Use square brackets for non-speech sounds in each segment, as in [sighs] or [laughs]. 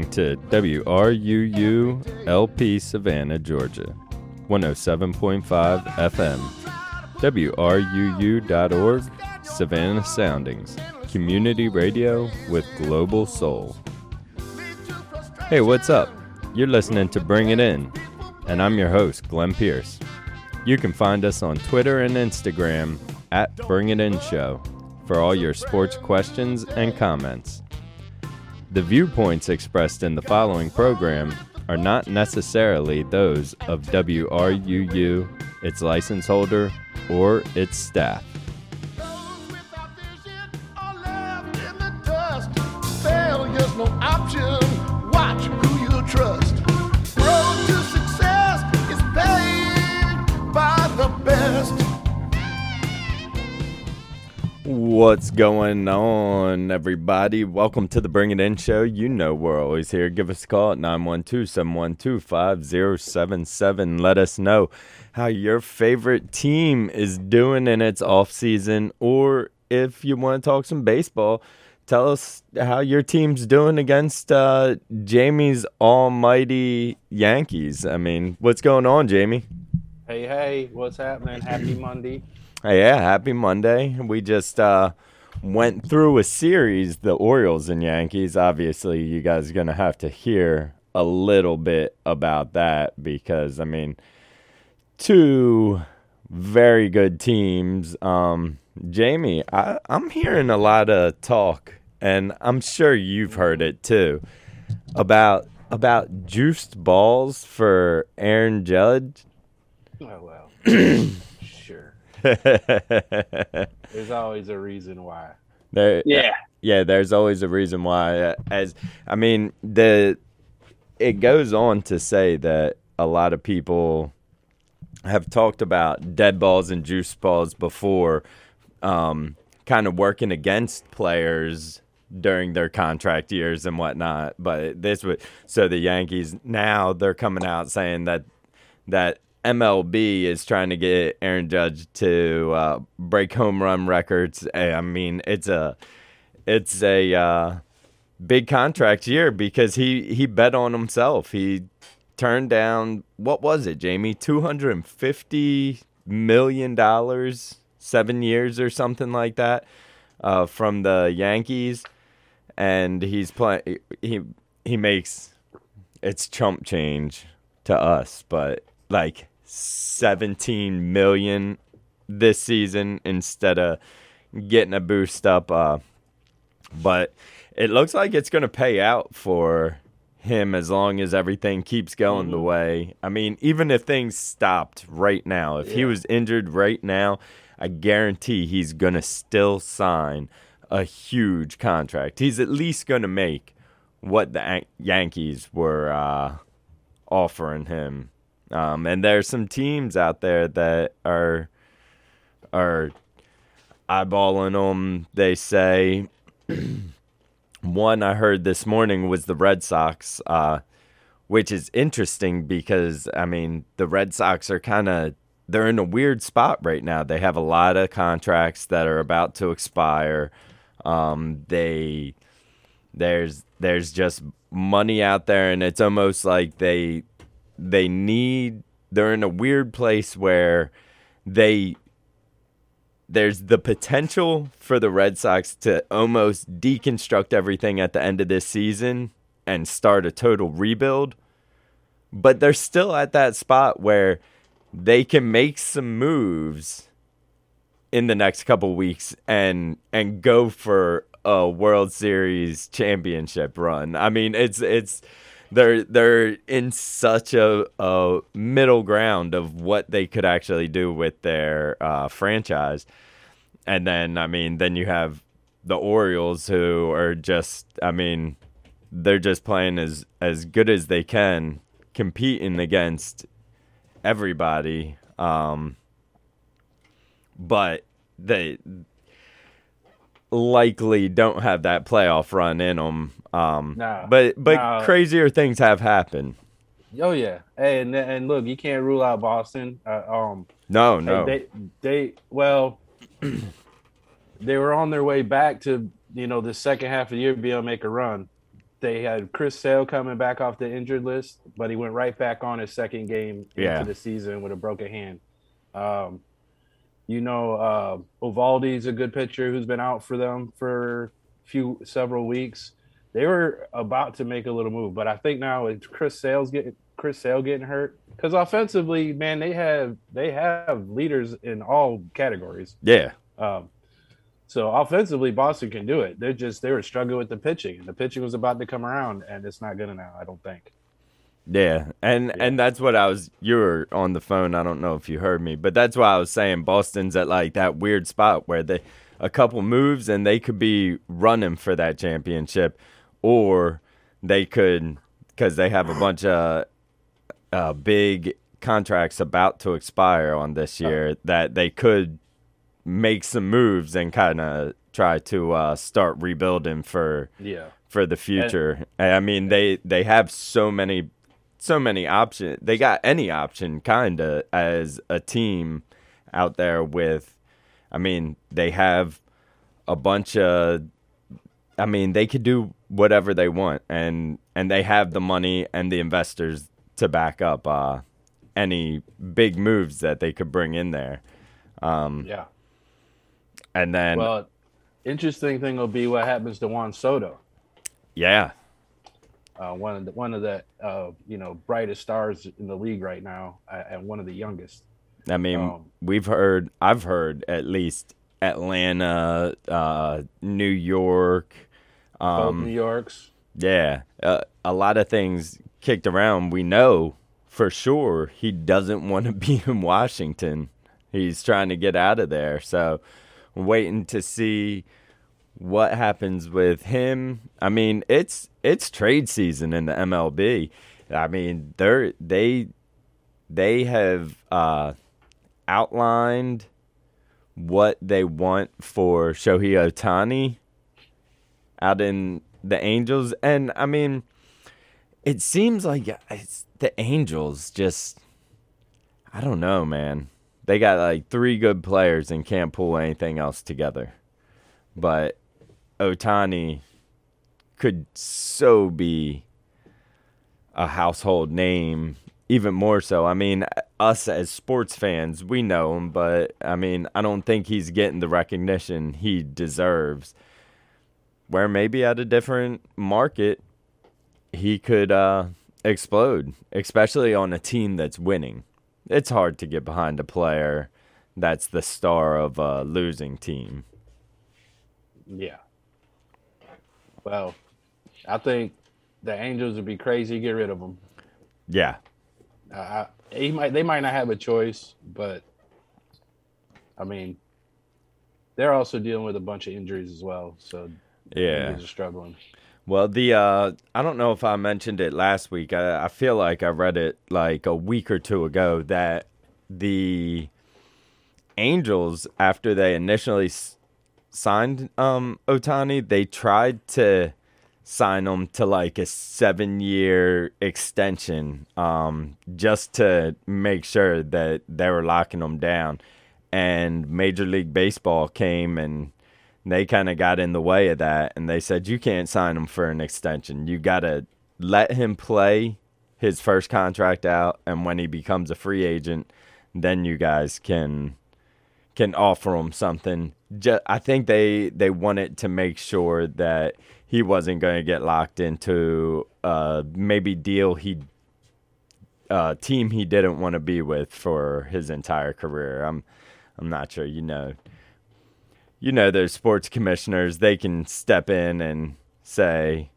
to WRUU LP Savannah, Georgia, 107.5 FM, WRUU.org, Savannah Soundings, community radio with global soul. Hey, what's up? You're listening to Bring It In, and I'm your host, Glenn Pierce. You can find us on Twitter and Instagram at Bring It In Show for all your sports questions and comments. The viewpoints expressed in the following program are not necessarily those of WRUU, its license holder, or its staff. What's going on, everybody? Welcome to the Bring It In show. You know we're always here. Give us a call at 912 712 5077. Let us know how your favorite team is doing in its off season, or if you want to talk some baseball, tell us how your team's doing against uh, Jamie's almighty Yankees. I mean, what's going on, Jamie? Hey, hey, what's happening? Happy Monday. Yeah, happy Monday. We just uh, went through a series, the Orioles and Yankees. Obviously, you guys are going to have to hear a little bit about that because, I mean, two very good teams. Um, Jamie, I, I'm hearing a lot of talk, and I'm sure you've heard it too, about about juiced balls for Aaron Judge. Oh well. [clears throat] [laughs] there's always a reason why. There, yeah, yeah. There's always a reason why. As I mean, the it goes on to say that a lot of people have talked about dead balls and juice balls before, um, kind of working against players during their contract years and whatnot. But this would so the Yankees now they're coming out saying that that MLB is trying to get Aaron Judge to uh, break home run records. I mean, it's a it's a uh, big contract year because he he bet on himself. He turned down what was it, Jamie? Two hundred and fifty million dollars, seven years or something like that, uh, from the Yankees, and he's playing. He he makes it's chump change to us, but like 17 million this season instead of getting a boost up uh, but it looks like it's going to pay out for him as long as everything keeps going mm-hmm. the way. I mean, even if things stopped right now, if yeah. he was injured right now, I guarantee he's going to still sign a huge contract. He's at least going to make what the Yankees were uh, offering him um, and there's some teams out there that are are eyeballing them. They say [clears throat] one I heard this morning was the Red Sox, uh, which is interesting because I mean the Red Sox are kind of they're in a weird spot right now. They have a lot of contracts that are about to expire. Um, they there's there's just money out there, and it's almost like they they need they're in a weird place where they there's the potential for the Red Sox to almost deconstruct everything at the end of this season and start a total rebuild. But they're still at that spot where they can make some moves in the next couple weeks and and go for a World Series championship run. I mean, it's it's they're they're in such a, a middle ground of what they could actually do with their uh, franchise. And then I mean, then you have the Orioles who are just I mean, they're just playing as as good as they can, competing against everybody. Um, but they likely don't have that playoff run in them. Um, nah, but but nah. crazier things have happened. Oh yeah, hey, and and look, you can't rule out Boston. Uh, um, no, no, they they well, [clears throat] they were on their way back to you know the second half of the year be able to make a run, they had Chris Sale coming back off the injured list, but he went right back on his second game Yeah. into the season with a broken hand. Um, you know, uh, Eovaldi's a good pitcher who's been out for them for a few several weeks. They were about to make a little move, but I think now with Chris Sale's getting Chris Sale getting hurt, because offensively, man, they have they have leaders in all categories. Yeah. Um, so offensively, Boston can do it. They're just they were struggling with the pitching, and the pitching was about to come around, and it's not good now. I don't think. Yeah, and Yeah. and that's what I was. You were on the phone. I don't know if you heard me, but that's why I was saying Boston's at like that weird spot where they a couple moves and they could be running for that championship, or they could because they have a bunch of uh, big contracts about to expire on this year that they could make some moves and kind of try to uh, start rebuilding for Yeah, for the future. I mean, they they have so many so many options. They got any option kind of as a team out there with I mean, they have a bunch of I mean, they could do whatever they want and and they have the money and the investors to back up uh any big moves that they could bring in there. Um yeah. and then Well, interesting thing will be what happens to Juan Soto, yeah. Uh, one of the one of the uh, you know brightest stars in the league right now, uh, and one of the youngest. I mean, Um, we've heard, I've heard at least Atlanta, uh, New York, um, New Yorks. yeah, uh, a lot of things kicked around. We know for sure he doesn't [laughs] want to be in Washington. He's trying to get out of there. So, waiting to see what happens with him. I mean, it's it's trade season in the MLB. I mean, they're they they have uh, outlined what they want for Shohei Ohtani out in the Angels, and I mean, it seems like it's the Angels just. I don't know, man. They got like three good players and can't pull anything else together. But Ohtani could so be a household name, even more so. I mean, us as sports fans, we know him, but I mean, I don't think he's getting the recognition he deserves. Where maybe at a different market, he could uh, explode, especially on a team that's winning. It's hard to get behind a player that's the star of a losing team. Yeah. Well, I think the Angels would be crazy to get rid of him. Yeah, I, he might they might not have a choice, but I mean, they're also dealing with a bunch of injuries as well. So yeah. they're struggling. Well, the uh, I don't know if I mentioned it last week. I, I feel like I read it like a week or two ago that the Angels, after they initially s- signed um, Ohtani, they tried to sign him to like a seven-year extension, um, just to make sure that they were locking him down. And Major League Baseball came and they kind of got in the way of that and they said you can't sign him for an extension you got to let him play his first contract out and when he becomes a free agent then you guys can can offer him something. Ju- i think they they wanted to make sure that he wasn't going to get locked into uh maybe deal he uh team he didn't want to be with for his entire career. I'm i'm not sure you know. You know those sports commissioners they can step in and say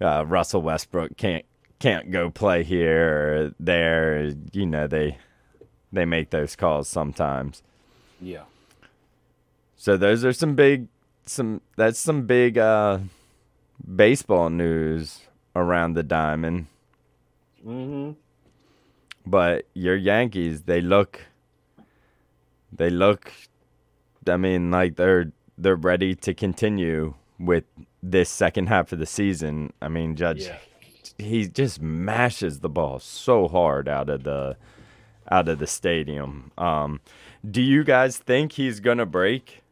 uh, Russell Westbrook can't can't go play here or there you know they they make those calls sometimes Yeah. so those are some big some that's some big uh baseball news around the diamond Mm-hmm. but your Yankees they look they look I mean like they're they're ready to continue with this second half of the season. I mean Judge Yeah. he just mashes the ball so hard out of the out of the stadium. Um do you guys think he's going to break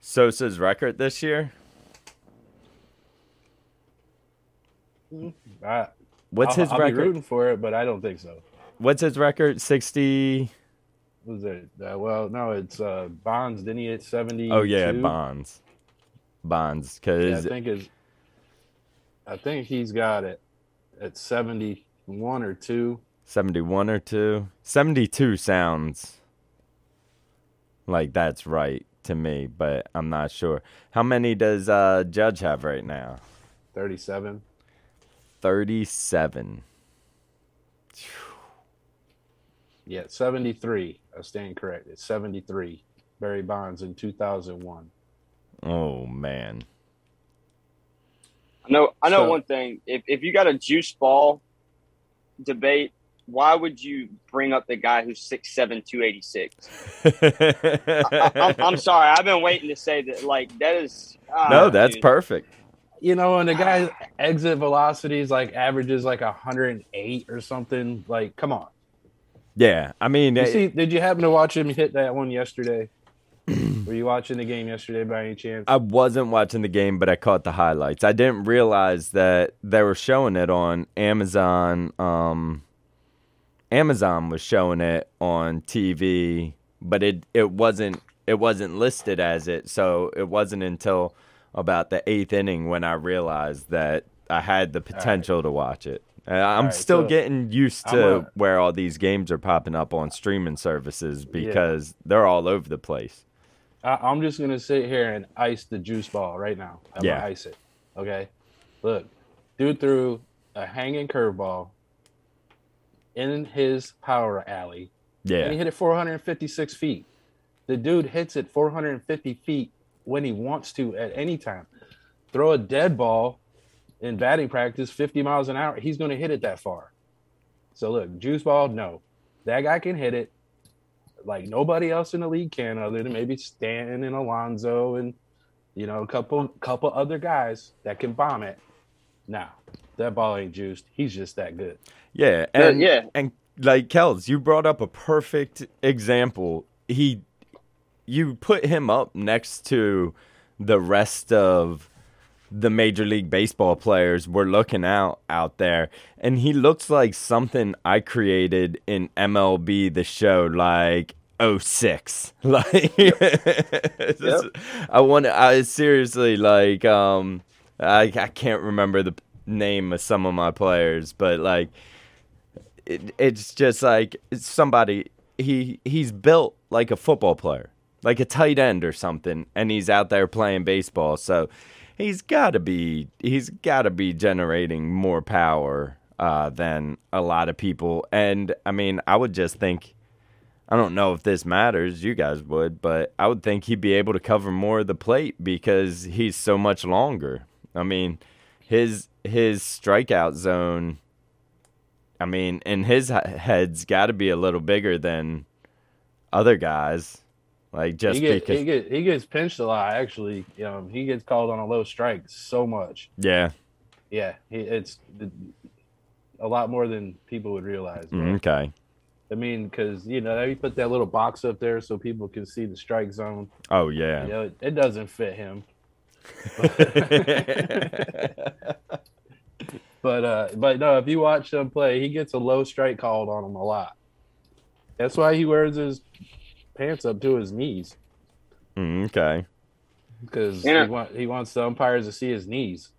Sosa's record this year? I, What's I'll, his I'll be record? rooting for it, but I don't think so. What's his record? 60 What was it? Uh, well, no, it's uh, Bonds. Didn't he hit seventy? Oh yeah, Bonds. Bonds Yeah, I think is. I think he's got it at seventy one or two. 71 or 2. 72 sounds like that's right to me, but I'm not sure. How many does uh Judge have right now? 37. 37. Yeah, 73. I stand corrected. 73. Barry Bonds in 2001. Oh man. I know. I know So- one thing. If if you got a juice ball debate, why would you bring up the guy who's six seven two eighty six? [laughs] I'm, I'm sorry. I've been waiting to say that. Like that is. ah, no, that's dude. perfect. You know, and the guy's exit velocities like averages like 108 or something. Like, come on. Yeah, I mean, You see, did you happen to watch him hit that one yesterday? [clears throat] Were you watching the game yesterday by any chance? I wasn't watching the game, but I caught the highlights. I didn't realize that they were showing it on Amazon. Um, Amazon was showing it on TV, but it it wasn't it wasn't listed as it. So it wasn't until about the eighth inning when I realized that I had the potential to watch it. Uh, I'm right, still so getting used to a- where all these games are popping up on streaming services because they're all over the place. I, I'm just gonna sit here and ice the juice ball right now. I'm Yeah. gonna ice it. Okay. Look, dude threw a hanging curveball in his power alley, Yeah. and he hit it 456 feet. The dude hits it 450 feet when he wants to at any time. Throw a dead ball in batting practice 50 miles an hour, he's gonna hit it that far. So look, juice ball, no, that guy can hit it like nobody else in the league can, other than maybe Stanton and Alonso and you know a couple couple other guys that can bomb it. Now that ball ain't juiced. He's just that good. Yeah, Yeah, and yeah. and like Kels, you brought up a perfect example. He, you put him up next to the rest of the Major League Baseball players we're looking out out there, and he looks like something I created in MLB The Show, like. 06 [laughs] like [laughs] this- i want i seriously like um I, I can't remember the name of some of my players but like it, it's just like it's somebody he he's built like a football player like a tight end or something and he's out there playing baseball so he's got to be he's got to be generating more power uh, than a lot of people and i mean i would just think I don't know if this matters, you guys would, but I would think he'd be able to cover more of the plate because he's so much longer. I mean, his his strikeout zone I mean, in his head's got to be a little bigger than other guys. Like just he, get, because he, get, he gets pinched a lot. Actually, you know, he gets called on a low strike so much. yeah. Yeah, he, it's a lot more than people would realize. man. Mm, Okay. I mean, because you know, you put that little box up there so people can see the strike zone. Oh yeah. You know, it, it doesn't fit him. [laughs] But uh, but no, if you watch him play, he gets a low strike called on him a lot. That's why he wears his pants up to his knees Mm, okay. because he, want, he wants the umpires to see his knees.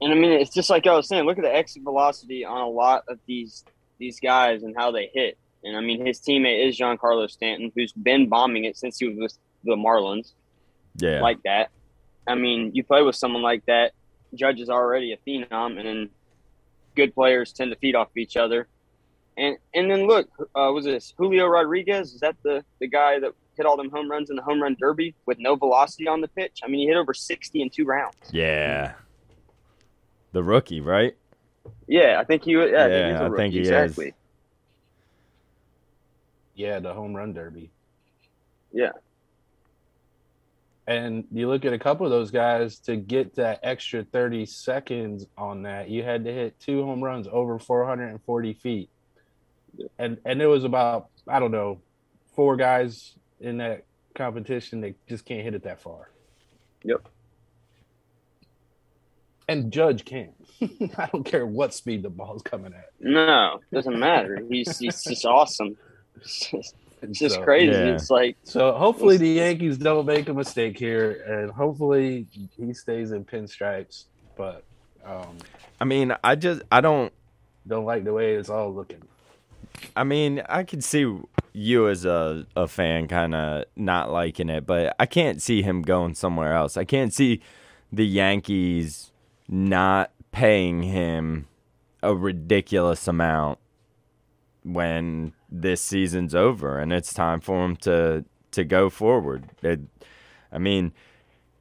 And I mean, it's just like I was saying. Look at the exit velocity on a lot of these these guys and how they hit. And I mean, his teammate is Giancarlo Stanton, who's been bombing it since he was with the Marlins, Yeah. like that. I mean, you play with someone like that. Judge is already a phenom, and then good players tend to feed off of each other. And and then look, uh, was this Julio Rodriguez? Is that the the guy that hit all them home runs in the home run derby with no velocity on the pitch? I mean, he hit over sixty in two rounds. yeah. The rookie, right? Yeah, I think he. Yeah, I think, he's a I rookie, think he is. exactly. Yeah, the home run derby. Yeah. And you look at a couple of those guys to get that extra 30 seconds on that, you had to hit two home runs over 440 feet. And and there was about, I don't know, four guys in that competition that just can't hit it that far. Yep. And Judge can. [laughs] I don't care what speed the ball's coming at. No, doesn't matter. He's he's just awesome. [laughs] It's just, So- crazy. Yeah. It's like So hopefully the Yankees don't make a mistake here, and hopefully he stays in pinstripes. But um, I mean, I just I don't. don't like the way it's all looking. I mean, I can see you as a, a fan kind of not liking it, but I can't see him going somewhere else. I can't see the Yankees not paying him a ridiculous amount when this season's over and it's time for him to to go forward. It, I mean,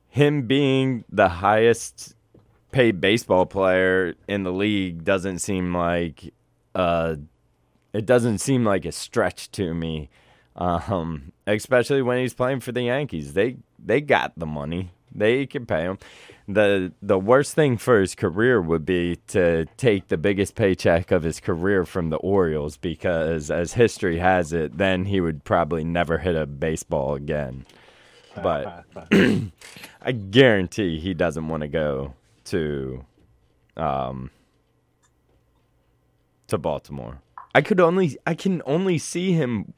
him being the highest paid baseball player in the league doesn't seem like uh it doesn't seem like a stretch to me. Um, especially when he's playing for the Yankees. They they got the money. They can pay him. The the worst thing for his career would be to take the biggest paycheck of his career from the Orioles because as history has it, then he would probably never hit a baseball again. But [clears throat] I guarantee he doesn't want to go to um to Baltimore. I could only I can only see him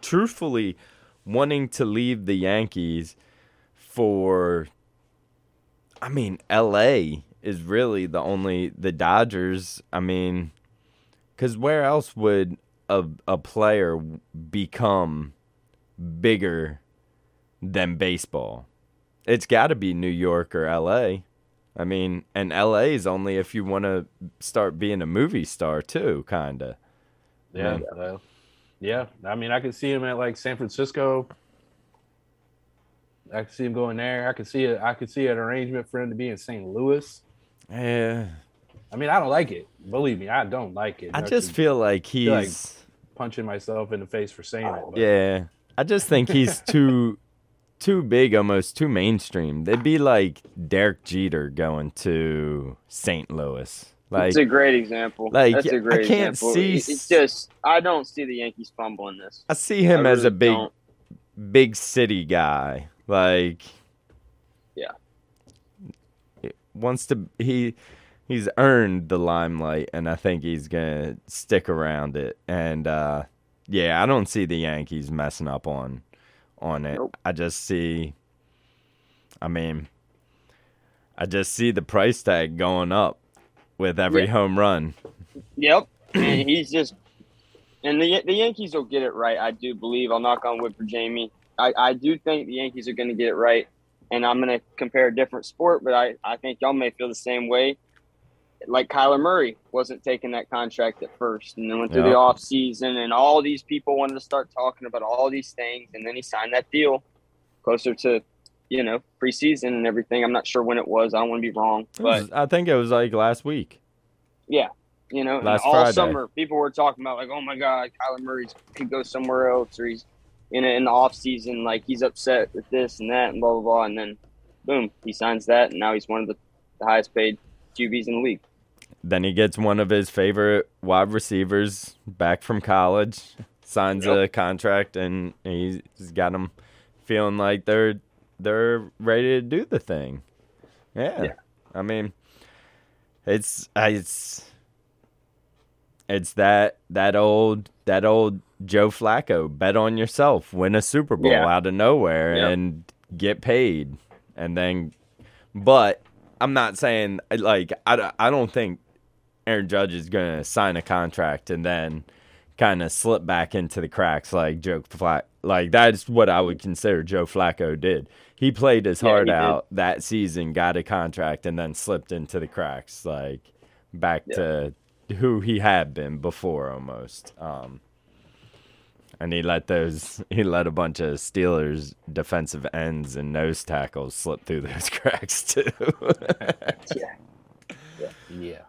truthfully wanting to leave the Yankees for I mean LA is really the only the Dodgers I mean cuz where else would a a player become bigger than baseball? It's got to be New York or LA. I mean, and LA is only if you want to start being a movie star too, kind of. Yeah, Yeah. well, yeah. I mean, I could see him at like San Francisco. I could see him going there. I could see it. I could see an arrangement for him to be in St. Louis. Yeah. I mean, I don't like it. Believe me, I don't like it. I Not just feel like he's like- punching myself in the face for saying it. but- yeah. I just think he's [laughs] too too big, almost too mainstream. They'd be like Derek Jeter going to St. Louis. Like it's a great example. like, That's I a great can't example. see It- It's just I don't see the Yankees fumbling this. I see him I as a big don't. big city guy. Like Yeah. wants to he he's earned the limelight and I think he's to stick around it. And uh yeah, I don't see the Yankees messing up on on it. Nope. I just see I mean I just see the price tag going up with every Yeah. home run. Yep, and [clears throat] he's just and the the Yankees will get it right. I do believe. I'll knock on wood for Jamie. I, I do think the Yankees are going to get it right, and I'm going to compare a different sport, but I, I think y'all may feel the same way. Like Kyler Murray wasn't taking that contract at first, and then went through Yeah. the off season, and all these people wanted to start talking about all these things, and then he signed that deal closer to, you know, preseason and everything. I'm not sure when it was. I don't want to be wrong, but was- I think it was like last week. yeah, you know, and all Friday. summer people were talking about like, oh my god, Kyler Murray could go somewhere else, or he's in in the off season, like he's upset with this and that, and blah blah blah, and then boom, he signs that, and now he's one of the, the highest paid QBs in the league. Then he gets one of his favorite wide receivers back from college, signs Yep. a contract, and he's got them feeling like they're they're ready to do the thing. Yeah, Yeah. I mean, it's it's it's that that old that old Joe Flacco bet on yourself, win a Super Bowl Yeah. out of nowhere, Yep. and get paid, and then, but I'm not saying like I, don't- I don't think Aaron Judge is going to sign a contract and then kind of slip back into the cracks like Joe Flack. Like that's what I would consider Joe Flacco did. He played his Yeah, heart he did. out that season, got a contract, and then slipped into the cracks, like back to who he had been before almost. Um, and he let those [laughs] he let a bunch of Steelers defensive ends and nose tackles slip through [laughs] those cracks too. [laughs] Yeah. Yeah.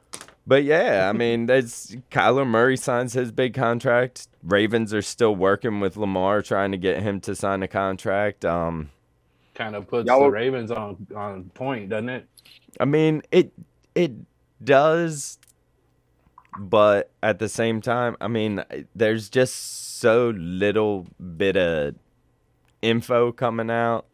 But yeah, I mean, that's Kyler Murray signs his big contract. Ravens are still working with Lamar trying to get him to sign a contract. Um, Kind of puts Y'all- the Ravens on on point, doesn't it? I mean, it it does, but at the same time, I mean, there's just so little bit of info coming out.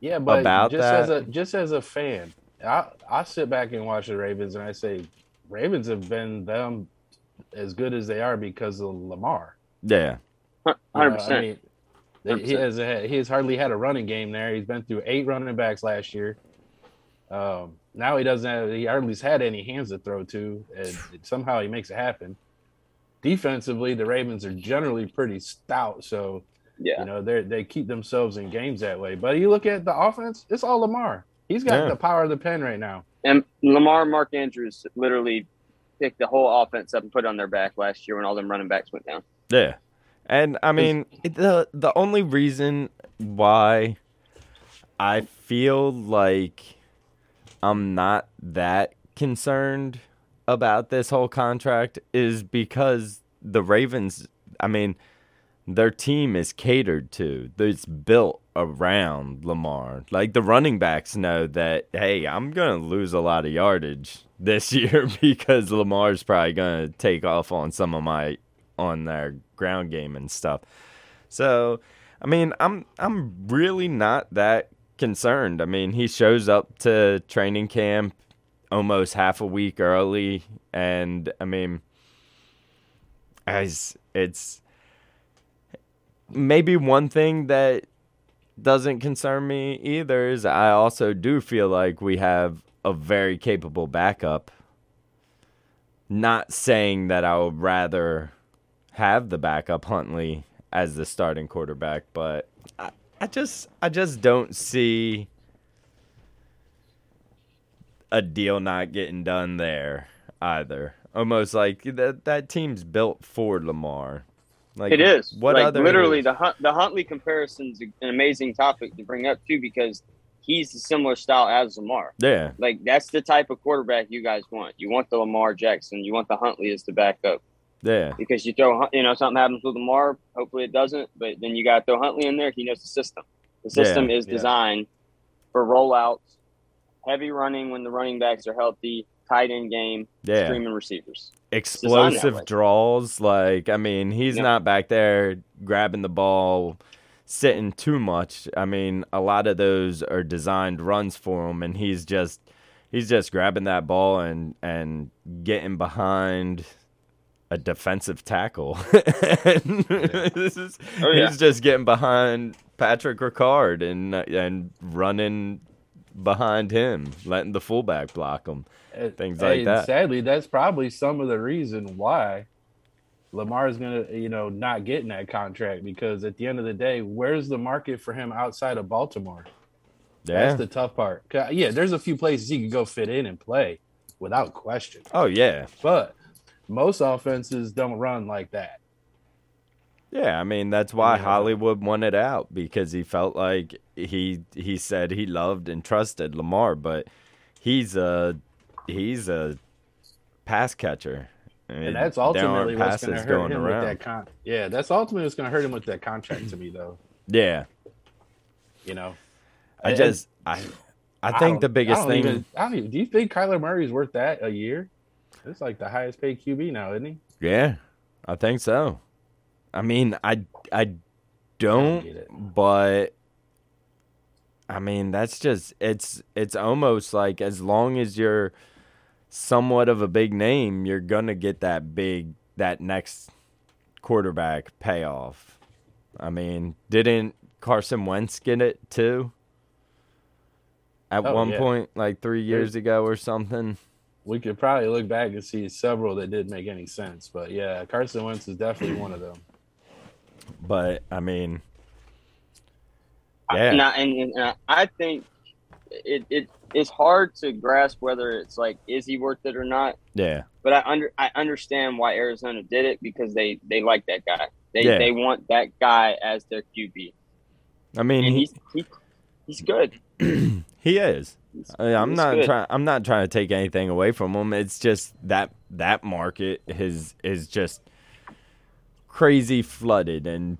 Yeah, but About just that- as a just as a fan, I I sit back and watch the Ravens and I say Ravens have been them as good as they are because of Lamar. Yeah. Hundred You know, I percent. mean, they- he has had, he has hardly had a running game there. He's been through eight running backs last year. Um, now he doesn't have he hardly's had any hands to throw to, and [sighs] somehow he makes it happen. Defensively, the Ravens are generally pretty stout, so Yeah. you know they they keep themselves in games that way. But you look at the offense; it's all Lamar. He's got Yeah. the power of the pen right now. And Lamar, Mark Andrews literally picked the whole offense up and put it on their back last year when all them running backs went down. Yeah. And I mean, the the only reason why I feel like I'm not that concerned about this whole contract is because the Ravens, I mean, their team is catered to. It's built around Lamar. Like the running backs know that, hey, I'm going to lose a lot of yardage this [laughs] year because Lamar's probably going to take off on some of my on their ground game and stuff. So, I mean, I'm I'm really not that concerned. I mean, he shows up to training camp almost half a week early and I mean as it's maybe one thing that doesn't concern me either is I also do feel like we have a very capable backup. Not saying that I would rather have the backup Huntley as the starting quarterback, but I, just I just don't see a deal not getting done there either. Almost like that that team's built for Lamar. Like It is. What like, other literally the Hunt, the Huntley comparison's an amazing topic to bring up too because he's a similar style as Lamar. Yeah, Like that's the type of quarterback you guys want. You want the Lamar Jackson. You want the Huntley as the backup yeah, because you throw you know something happens with Lamar. Hopefully it doesn't, but then you got to throw Huntley in there. He knows the system. The system is yeah. designed for rollouts, heavy running when the running backs are healthy, tight end game, yeah. streaming receivers. Explosive draws. Like I mean, he's Yeah. not back there grabbing the ball, sitting too much. I mean, a lot of those are designed runs for him, and he's just he's just grabbing that ball and and getting behind a defensive tackle. [laughs] And this is, Oh, yeah. He's just getting behind Patrick Ricard and uh, and running behind him, letting the fullback block him. And- Things like and that. Sadly, that's probably some of the reason why Lamar is gonna, you know, not getting that contract because at the end of the day, where's the market for him outside of Baltimore? Yeah. That's the tough part. Yeah, there's a few places he could go fit in and play without question, oh yeah. but most offenses don't run like that. Yeah, I mean that's why Yeah. Hollywood wanted out because he felt like he he said he loved and trusted Lamar, but he's a he's a pass catcher. I mean, And that's ultimately what's going to hurt him around. with that con. Yeah, that's ultimately what's going to hurt him with that contract to me, though. Yeah, You know, I And- just I I think don't- the biggest I thing. Even, I don't even, do you think Kyler Murray is worth that a year? It's like the highest paid QB now, isn't he? Yeah, I think so. I mean, I I don't, it. but I mean that's just it's it's almost like as long as you're somewhat of a big name, you're gonna get that big that next quarterback payoff. I mean, didn't Carson Wentz get it too? At Oh, one yeah. point, like three years ago or something. We could probably look back and see several that didn't make any sense, but yeah, Carson Wentz is definitely one of them. But I mean, I- Yeah. And I, and, and I- I think it, it it's hard to grasp whether it's like is he worth it or not. yeah, But I under I understand why Arizona did it because they they like that guy. They Yeah. they want that guy as their QB, I mean, and he's he, he's good. [clears throat] he is. I'm not trying. I'm not trying to take anything away from him. It's just that that market is is just crazy flooded, and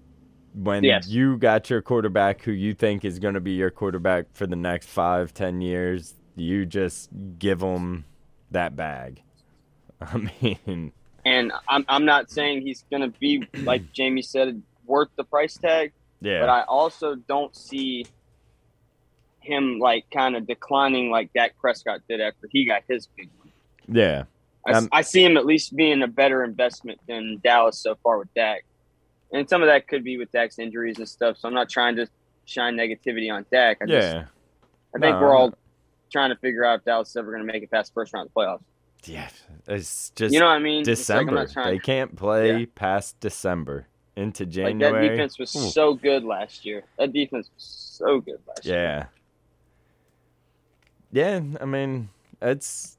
when Yes. you got your quarterback who you think is going to be your quarterback for the next five, ten years, you just give him that bag. [laughs] I mean, And I'm I'm not saying he's gonna be like Jamie said worth the price tag, yeah, but I also don't see him like kind of declining like Dak Prescott did after he got his big one. Yeah. I, Um, I see him at least being a better investment than Dallas so far with Dak. And some of that could be with Dak's injuries and stuff. So I'm not trying to shine negativity on Dak. I just Yeah. I think No. we're all trying to figure out if Dallas is ever going to make it past first round of the playoffs. Yeah. It's just You know what I mean? It's like, December. they can't play Yeah. past December into January. Like that defense was Ooh. so good last year. That defense was so good last year. Yeah. Yeah, I mean, it's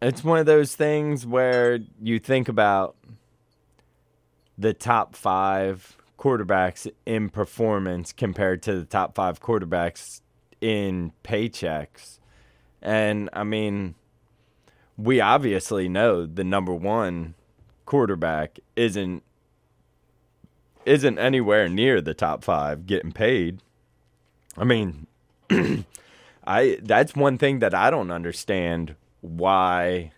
it's one of those things where you think about the top 5 quarterbacks in performance compared to the top 5 quarterbacks in paychecks. And I mean, we obviously know the number 1 quarterback isn't isn't anywhere near the top 5 getting paid. I mean, [clears throat] I that's one thing that I don't understand why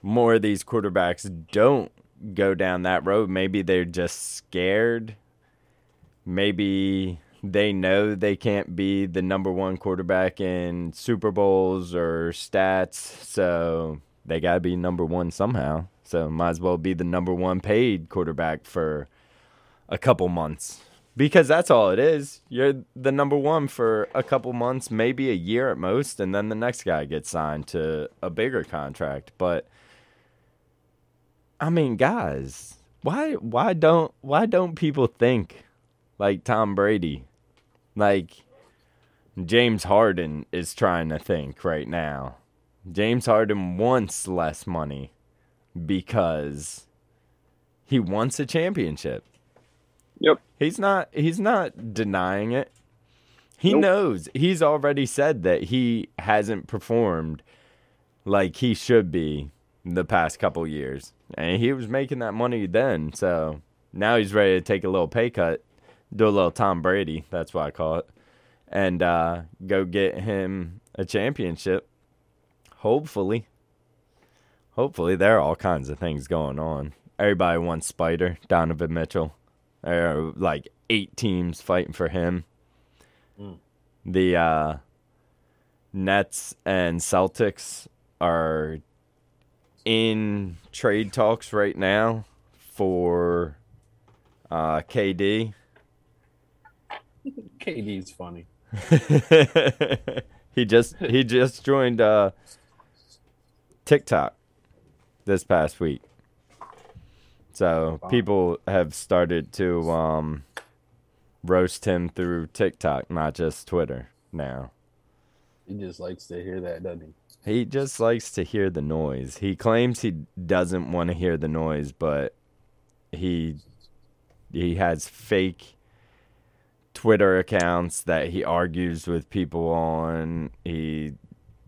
more of these quarterbacks don't go down that road. Maybe they're just scared. Maybe they know they can't be the number one quarterback in Super Bowls or stats, so they got to be number one somehow. So might as well be the number one paid quarterback for a couple months because that's all it is. You're the number one for a couple months, maybe a year at most, and then the next guy gets signed to a bigger contract. But I mean, guys, why why don't why don't people think like Tom Brady? Like James Harden is trying to think right now. James Harden wants less money because he wants a championship. Yep. He's not he's not denying it. He Nope. knows. He's already said that he hasn't performed like he should be the past couple years. And he was making that money then, so now he's ready to take a little pay cut, do a little Tom Brady, that's what I call it, and uh, go get him a championship. Hopefully. Hopefully there are all kinds of things going on. Everybody wants Spider, Donovan Mitchell. There are like eight teams fighting for him. Mm. The uh, Nets and Celtics are in trade talks right now for uh, KD. KD's [laughs] funny. [laughs] he just he just joined uh, TikTok this past week. So Wow. people have started to um, roast him through TikTok, not just Twitter now. He just likes to hear that, doesn't he? He just likes to hear the noise. He claims he doesn't want to hear the noise, but he he has fake Twitter accounts that he argues with people on. He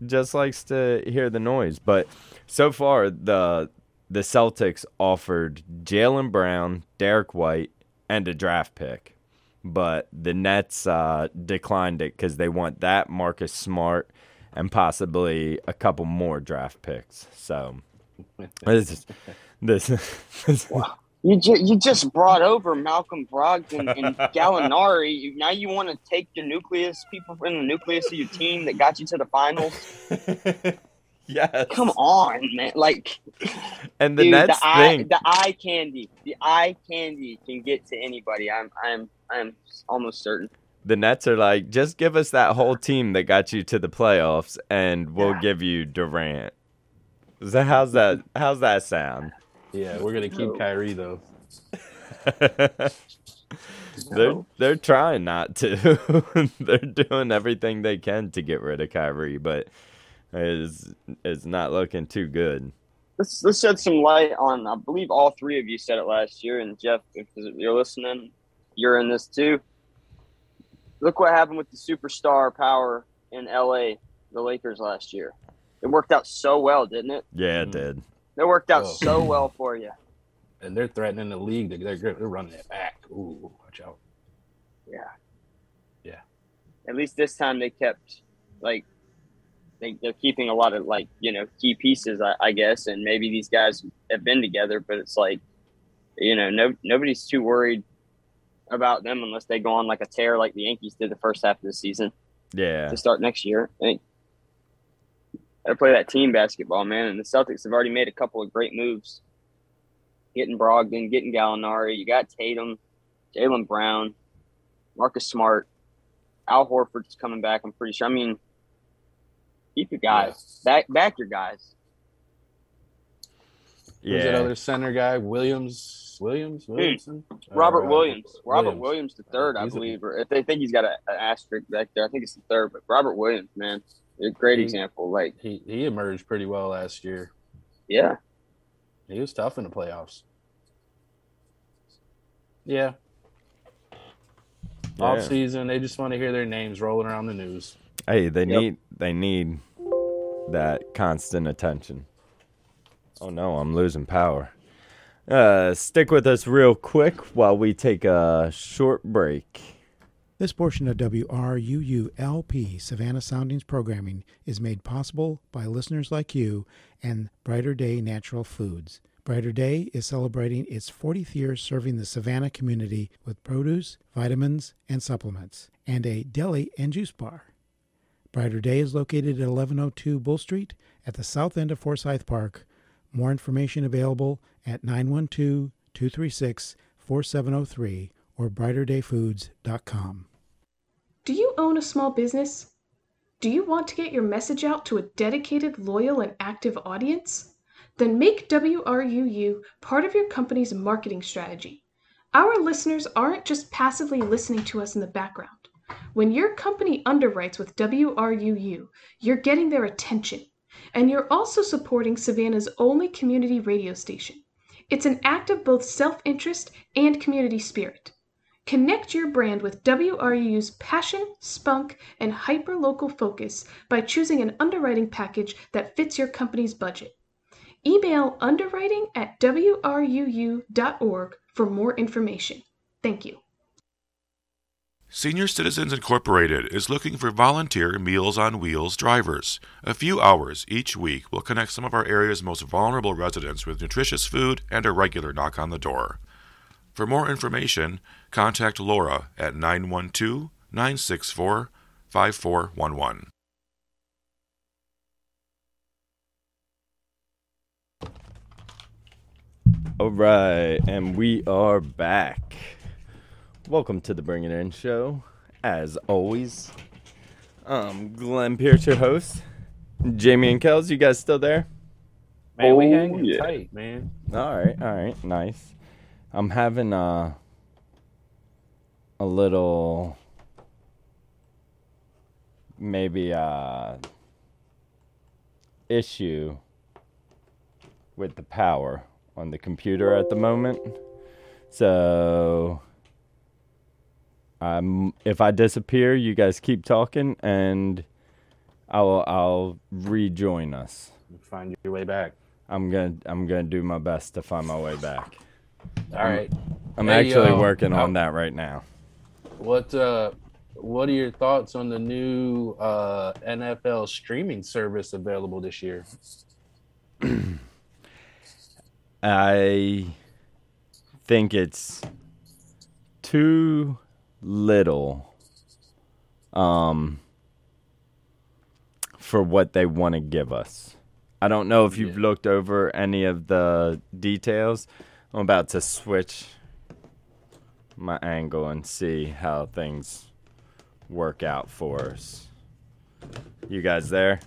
just likes to hear the noise. But so far the the Celtics offered Jaylen Brown, Derrick White, and a draft pick. But the Nets uh, declined it because they want that Marcus Smart and possibly a couple more draft picks. So [laughs] this is this, [laughs] this You, ju- you just brought over Malcolm Brogdon and [laughs] Gallinari. You, now you want to take your nucleus, people in the nucleus of your team that got you to the finals. Yes. Come on, man! Like, And the dude, Nets the eye, the eye candy, the eye candy can get to anybody. I'm, I'm, I'm almost certain. the Nets are like, just give us that whole team that got you to the playoffs, and we'll Yeah. give you Durant. So how's that? How's that sound? Yeah, we're gonna keep No. Kyrie though. [laughs] they're they're trying not to. [laughs] they're doing everything they can to get rid of Kyrie, but it's it's not looking too good. Let's let's shed some light on. I believe all three of you said it last year, and Jeff, if you're listening, you're in this too. Look what happened with the superstar power in LA, the Lakers last year. It worked out so well, didn't it? Yeah, it did. It worked out Whoa. so well for you. And they're threatening the league. They're, they're, they're running it back. Ooh, watch out. Yeah. Yeah. At least this time they kept like they, they're keeping a lot of like you know key pieces, I, I guess, and maybe these guys have been together, but it's like you know no nobody's too worried about them unless they go on like a tear like the Yankees did the first half of the season Yeah. to start next year. I think gotta play that team basketball, man. And the Celtics have already made a couple of great moves. Getting Brogdon, getting Gallinari. You got Tatum, Jaylen Brown, Marcus Smart, Al Horford's coming back. I'm pretty sure. I mean, keep your guys back, back your guys. Yeah. Who's that other center guy? Williams. Williams. Williamson. Robert Uh, Williams, Robert Williams. Williams, the third, I He's a- believe, or if they think he's got a- an asterisk back there, I think it's the third. But Robert Williams, man, a great He- example. Like, He he emerged pretty well last year. yeah, He was tough in the playoffs. Yeah. Off season, they just want to hear their names rolling around the news. Hey, they Yep. need they need that constant attention. Oh no, I'm losing power. Uh, stick with us real quick while we take a short break. This portion of WRUULP Savannah Soundings programming is made possible by listeners like you and Brighter Day Natural Foods. Brighter Day is celebrating its 40th year serving the Savannah community with produce, vitamins, and supplements, and a deli and juice bar. Brighter Day is located at 1102 Bull Street at the south end of Forsyth Park. More information available at 912 236 4703 or brighterdayfoods.com. Do you own a small business? Do you want to get your message out to a dedicated, loyal, and active audience? Then make WRUU part of your company's marketing strategy. Our listeners aren't just passively listening to us in the background. When your company underwrites with WRUU, you're getting their attention. And you're also supporting Savannah's only community radio station. It's an act of both self interest and community spirit. Connect your brand with WRUU's passion, spunk, and hyper-local focus by choosing an underwriting package that fits your company's budget. Email underwriting at wruu.org for more information. Thank you. Senior Citizens Incorporated is looking for volunteer Meals on Wheels drivers. A few hours each week will connect some of our area's most vulnerable residents with nutritious food and a regular knock on the door. For more information, contact Laura at 912 964 5411. All right, and we are back. Welcome to the Bring It In show. As always, um, Glenn Pierce, your host. Jamie and Kels, you guys still there? Man, we Oh, hanging yeah. tight, man. All right, all right, nice. I'm having uh, a little, maybe uh, issue with the power on the computer at the moment. So, um, if I disappear, you guys keep talking, and I'll I'll rejoin us. Find your way back. I'm gonna I'm gonna do my best to find my way back. All right. I'm Hey, actually uh, working on that right now. What uh what are your thoughts on the new uh NFL streaming service available this year? [clears throat] I think it's too little um for what they want to give us. I don't know if you've Yeah. looked over any of the details. I'm about to switch my angle and see how things work out for us. You guys there?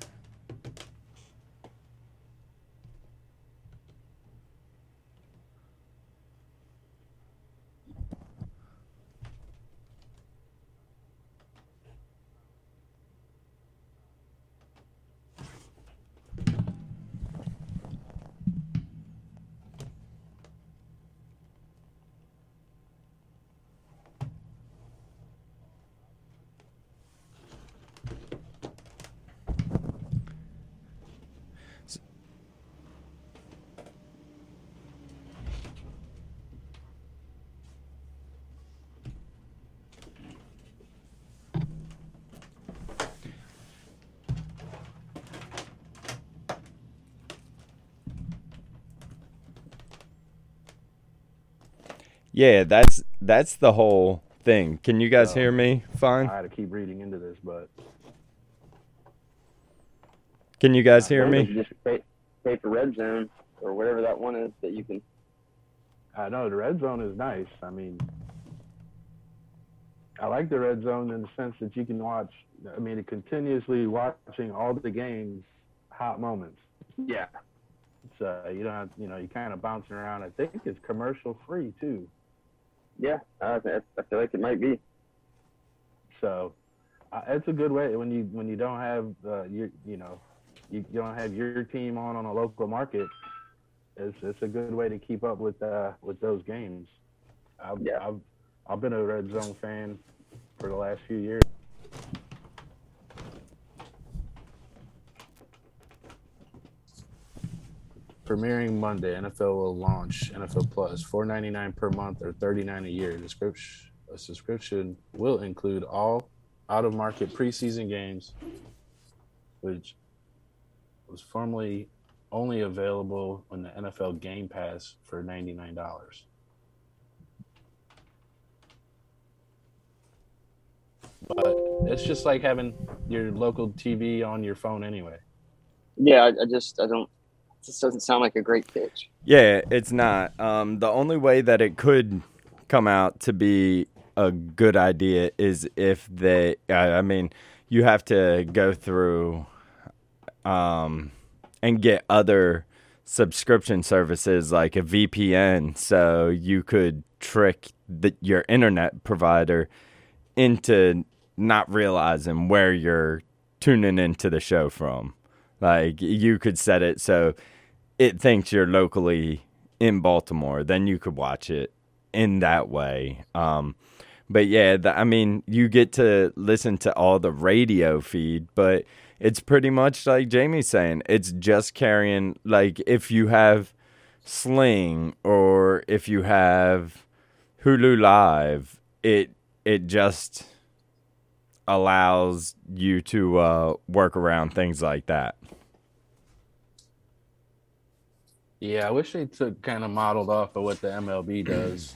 Yeah, that's that's the whole thing. Can you guys Oh. hear me? Fine. I had to keep reading into this, but Can you guys hear me? Just pay, pay for red zone or whatever that one is that you can. I know the red zone is nice. I mean, I like the red zone in the sense that you can watch. I mean, continuously watching all the games, hot moments. Yeah. It's uh, you don't have, you know, you kind of bouncing around. I think it's commercial free too. Yeah. I, I feel like it might be. So uh, it's a good way when you when you don't have uh, your you know you, you don't have your team on on a local market. It's it's a good way to keep up with uh, with those games. I've, Yeah. I've I've been a red zone fan for the last few years. Premiering Monday, NFL will launch NFL Plus, four ninety nine per month or thirty nine a year. Description a subscription will include all out of market preseason games, which was formerly only available on the NFL Game Pass for ninety nine dollars. But it's just like having your local TV on your phone anyway. Yeah. I, I just I don't. This doesn't sound like a great pitch. Yeah, it's not. Um, the only way that it could come out to be a good idea is if they. I I mean, you have to go through, um, and get other subscription services like a VPN, so you could trick the, your internet provider into not realizing where you're tuning into the show from. Like you could set it so it thinks you're locally in Baltimore, then you could watch it in that way. Um, but yeah, the, I mean, you get to listen to all the radio feed, but it's pretty much like Jamie's saying. It's just carrying like if you have Sling or if you have Hulu Live, it it just allows you to uh, work around things like that. Yeah, I wish they took kind of modeled off of what the MLB [clears throat] does.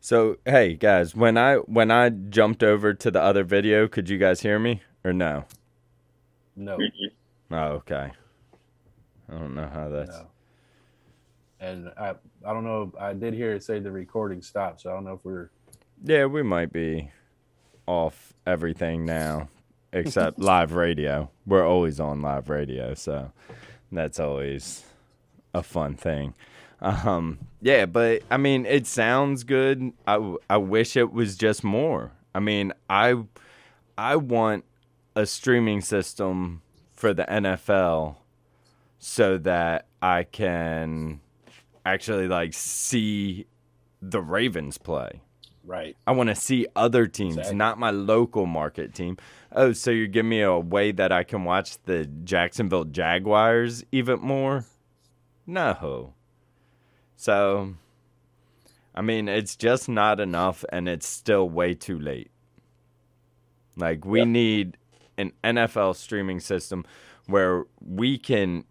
So hey guys, when I when I jumped over to the other video, could you guys hear me or no? No, Oh, okay. I don't know how that's. no. And I I don't know. I did hear it say the recording stopped, so I don't know if we're Yeah, we might be off everything now, except [laughs] live radio. We're always on live radio, so that's always a fun thing. Um, yeah, but I mean, it sounds good. I, I wish it was just more. I mean, I I want a streaming system for the NFL so that I can actually like see the Ravens play. Right. I want to see other teams, Exactly. not my local market team. Oh, so you're giving me a way that I can watch the Jacksonville Jaguars even more? No. So, I mean, it's just not enough, and it's still way too late. Like, we Yep. need an NFL streaming system where we can.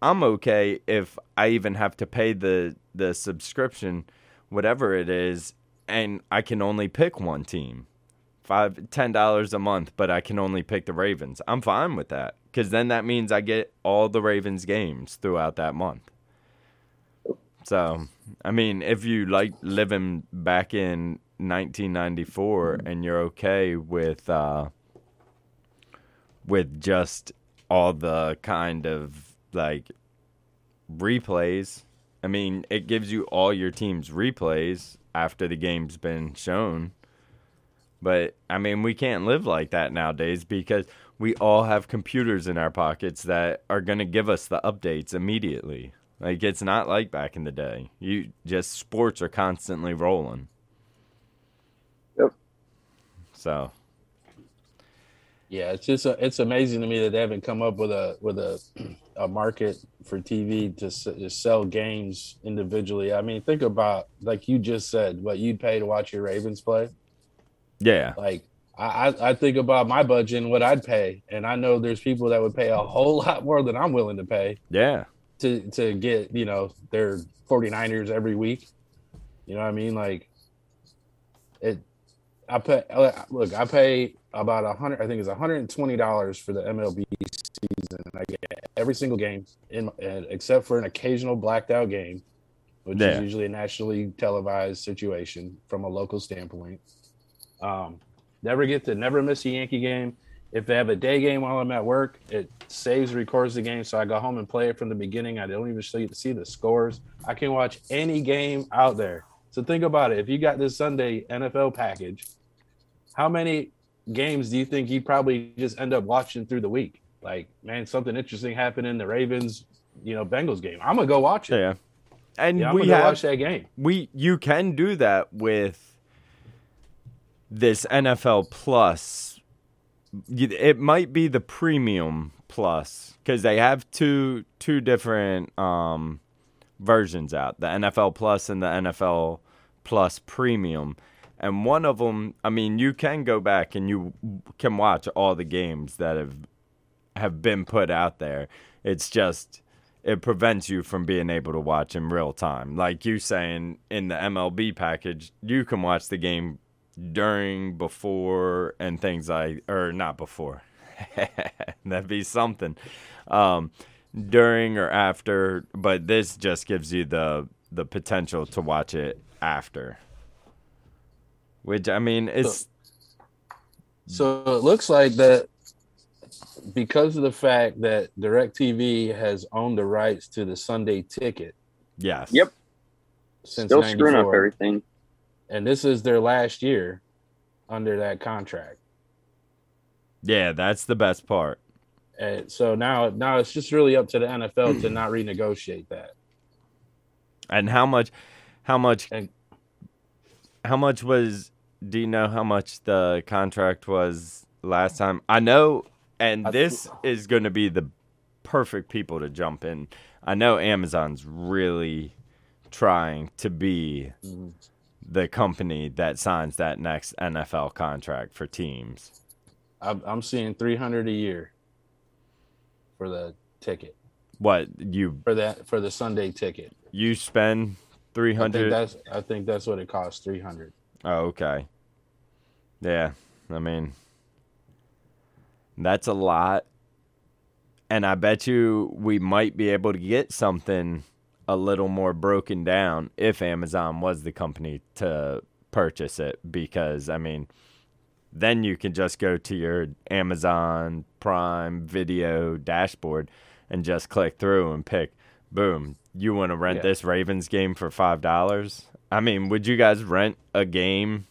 I'm okay if I even have to pay the the subscription, whatever it is, and I can only pick one team, five ten dollars a month, but I can only pick the Ravens. I'm fine with that because then that means I get all the Ravens games throughout that month. So, I mean, if you like living back in 1994 and you're okay with uh, with just all the kind of like replays. I mean, it gives you all your team's replays after the game's been shown. But I mean, we can't live like that nowadays because we all have computers in our pockets that are going to give us the updates immediately. Like it's not like back in the day. You just sports are constantly rolling. Yep. So, Yeah, it's just uh it's amazing to me that they haven't come up with a with a a market for TV to, s- to sell games individually. I mean, think about like you just said, what you'd pay to watch your Ravens play. yeah. Like I, I I think about my budget and what I'd pay, and I know there's people that would pay a whole lot more than I'm willing to pay Yeah. to to get you know their 49ers every week. You know what I mean? Like it. I pay. Uh, look, I pay about a hundred. I think it's one hundred and twenty dollars for the MLB season, and I get every single game in, except for an occasional blacked out game, which yeah. is usually a nationally televised situation from a local standpoint. Um, never get to never miss a Yankee game. If they have a day game while I'm at work, it saves, records the game, so I go home and play it from the beginning. I don't even see, see the scores. I can watch any game out there. So think about it. If you got this Sunday NFL package, how many games do you think you probably just end up watching through the week? Like, man, something interesting happened in the Ravens, you know, Bengals game. I'm gonna go watch it. Yeah, and yeah, we have, watch that game. We you can do that with this NFL Plus. It might be the premium plus because they have two two different um, versions out: the NFL Plus and the NFL Plus Premium and one of them i mean you can go back and you can watch all the games that have have been put out there it's just it prevents you from being able to watch in real time. Like you saying in the mlb package you can watch the game during before and things like or not before. [laughs] That'd be something. Um, during or after but this just gives you the the potential to watch it after. Which I mean, it's so, so it looks like that because of the fact that DirecTV has owned the rights to the Sunday ticket. Yes. Yep. Since Still screwing up everything. And this is their last year under that contract. Yeah, that's the best part. And so now, now it's just really up to the NFL to not renegotiate that. And how much? How much? And, how much was do you know how much the contract was last time? I know, and this is going to be the perfect people to jump in. I know Amazon's really trying to be the company that signs that next NFL contract for teams. I'm seeing 300 a year for the ticket. What you for that for the Sunday ticket? You spend 300 that's I think that's what it costs 300. Oh, okay. Yeah, I mean, that's a lot. And I bet you we might be able to get something a little more broken down if Amazon was the company to purchase it. Because, I mean, then you can just go to your Amazon Prime video dashboard and just click through and pick, boom, you want to rent yeah. this Ravens game for $5? I mean, would you guys rent a game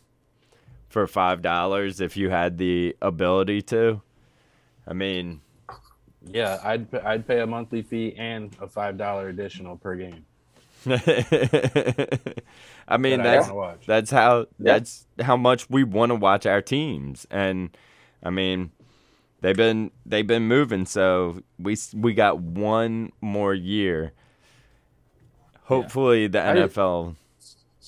for five dollars if you had the ability to. I mean, yeah, I'd I'd pay a monthly fee and a five dollar additional per game. [laughs] I mean that that's that's how yeah. that's how much we want to watch our teams, and I mean they've been they've been moving, so we we got one more year. Hopefully, yeah. the NFL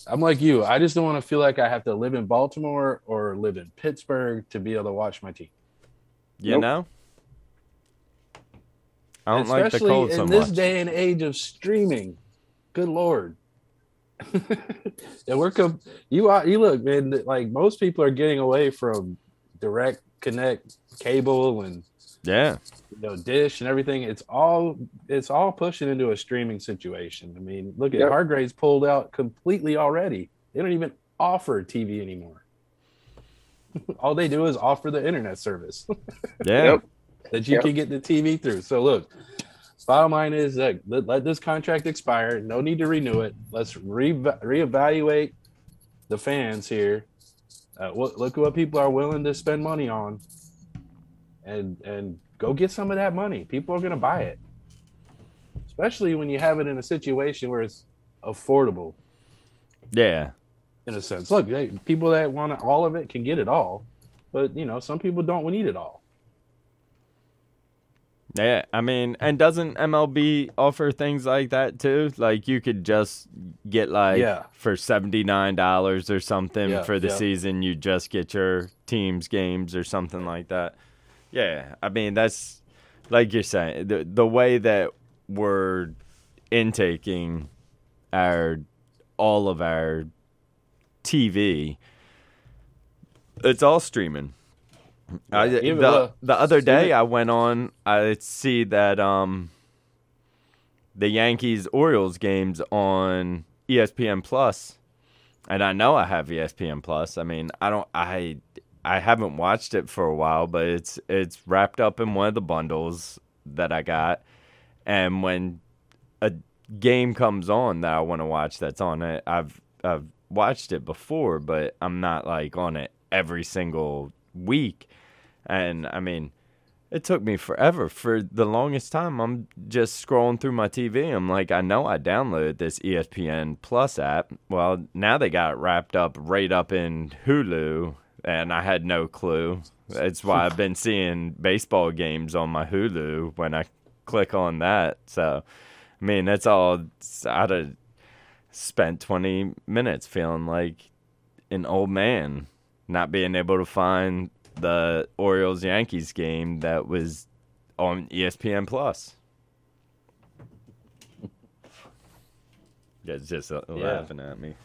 I'm like you. I just don't want to feel like I have to live in Baltimore or live in Pittsburgh to be able to watch my team. You nope. know? I don't Especially like the cold so much. in this day and age of streaming. Good lord. [laughs] and we're com- you are you look man like most people are getting away from direct connect cable and yeah you know dish and everything it's all it's all pushing into a streaming situation i mean look at yep. Hargray's pulled out completely already they don't even offer tv anymore [laughs] all they do is offer the internet service. [laughs] Yeah. Yep. that you yep. can get the tv through. So look bottom line is that let, let, this contract expire. No need to renew it. Let's re- reevaluate the fans here. Uh, look, look at what people are willing to spend money on. And and go get some of that money. People are going to buy it, especially when you have it in a situation where it's affordable. Yeah, in a sense. Look, they, people that want all of it can get it all, but you know, some people don't need it all. Yeah, I mean, and doesn't MLB offer things like that too? Like you could just get like yeah. for seventy nine dollars or something yeah, for the yeah. season, you just get your team's games or something like that. Yeah, I mean that's like you're saying the the way that we're intaking our all of our TV. It's all streaming. Yeah, even the, the- the other day I went on, I see that um, the Yankees Orioles games on ESPN Plus, and I know I have ESPN Plus. I mean, I don't, I, I haven't watched it for a while, but it's it's wrapped up in one of the bundles that I got, and when a game comes on that I want to watch that's on it, I've I've watched it before, but I'm not like on it every single week. And I mean, it took me forever. For the longest time, I'm just scrolling through my TV. I'm like, I know I downloaded this ESPN Plus app. Well, now they got wrapped up right up in Hulu, and I had no clue. That's why I've been seeing baseball games on my Hulu when I click on that. So, I mean, that's all. I'd have spent 20 minutes feeling like an old man, not being able to find the Orioles Yankees game that was on ESPN Plus. [laughs] Yeah, it's just uh, laughing at me.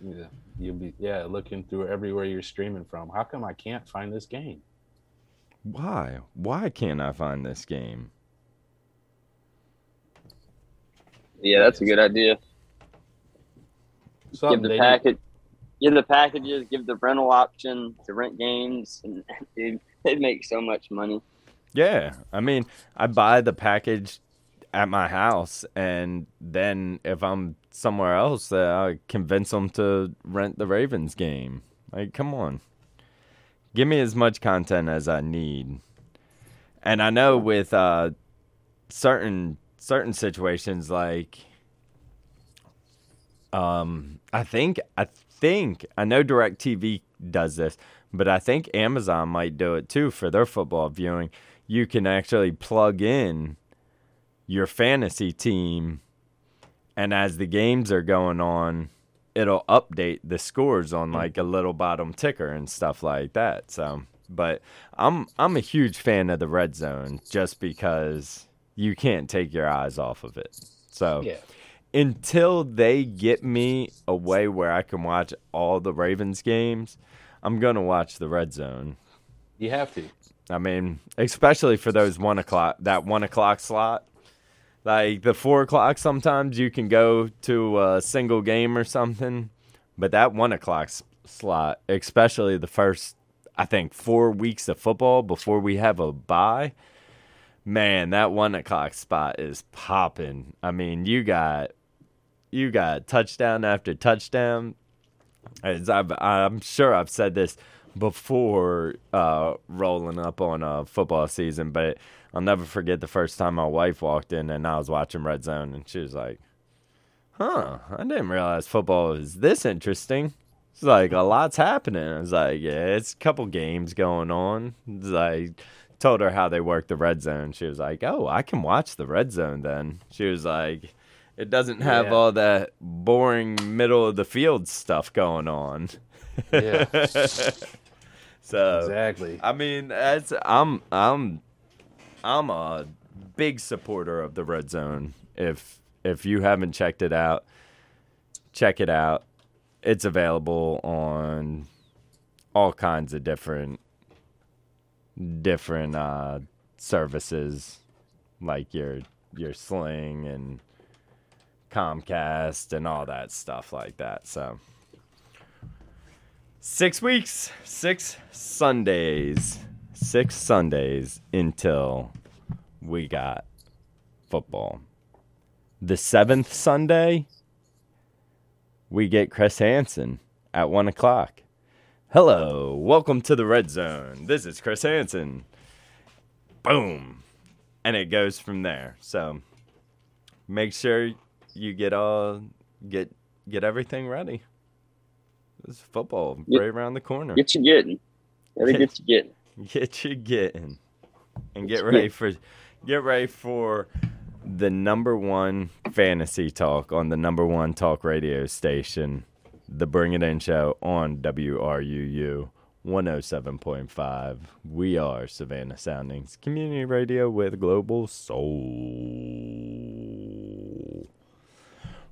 Yeah, you'll be yeah looking through everywhere you're streaming from. How come I can't find this game? Why? Why can't I find this game? Yeah, that's a good idea. Something give the package, give the packages, give the rental option to rent games, and [laughs] dude, they make so much money. Yeah, I mean, I buy the package at my house, and then if I'm somewhere else, uh, I convince them to rent the Ravens game. Like, come on, give me as much content as I need. And I know with uh, certain certain situations, like, um, I think I think I know Directv does this, but I think Amazon might do it too for their football viewing. You can actually plug in your fantasy team, and as the games are going on, it'll update the scores on like a little bottom ticker and stuff like that. So, but I'm I'm a huge fan of the red zone just because you can't take your eyes off of it. So Yeah, until they get me a way where I can watch all the Ravens games, I'm gonna watch the red zone. you have to. I mean, especially for those one o'clock that one o'clock slot. Like the four o'clock, sometimes you can go to a single game or something, but that one o'clock s- slot, especially the first, I think four weeks of football before we have a bye, man, that one o'clock spot is popping. I mean, you got, you got touchdown after touchdown. As I've, I'm sure I've said this before uh, rolling up on a football season, but I'll never forget the first time my wife walked in and I was watching Red Zone, and she was like, "Huh, I didn't realize football is this interesting." It's like a lot's happening. I was like, "Yeah, it's a couple games going on." Like told her how they work the red zone. She was like, "Oh, I can watch the red zone then." She was like, "It doesn't have Yeah. all that boring middle of the field stuff going on." Yeah, [laughs] so exactly. I mean, that's I'm I'm I'm a big supporter of the red zone. If if you haven't checked it out, check it out. It's available on all kinds of different different uh, services like your your Sling and Comcast and all that stuff like that. So Six weeks, six Sundays, six Sundays until we got football. The seventh Sunday, we get Chris Hansen at one o'clock. Hello, welcome to the Red Zone. This is Chris Hansen. Boom. And it goes from there. So make sure you get all get get everything ready. It's football Get- right around the corner. Get you getting, gotta get [laughs] you getting. Get you getting, and get ready for get ready for the number one fantasy talk on the number one talk radio station, the Bring It In Show on WRUU 107.5. We are Savannah Soundings Community Radio with Global Soul.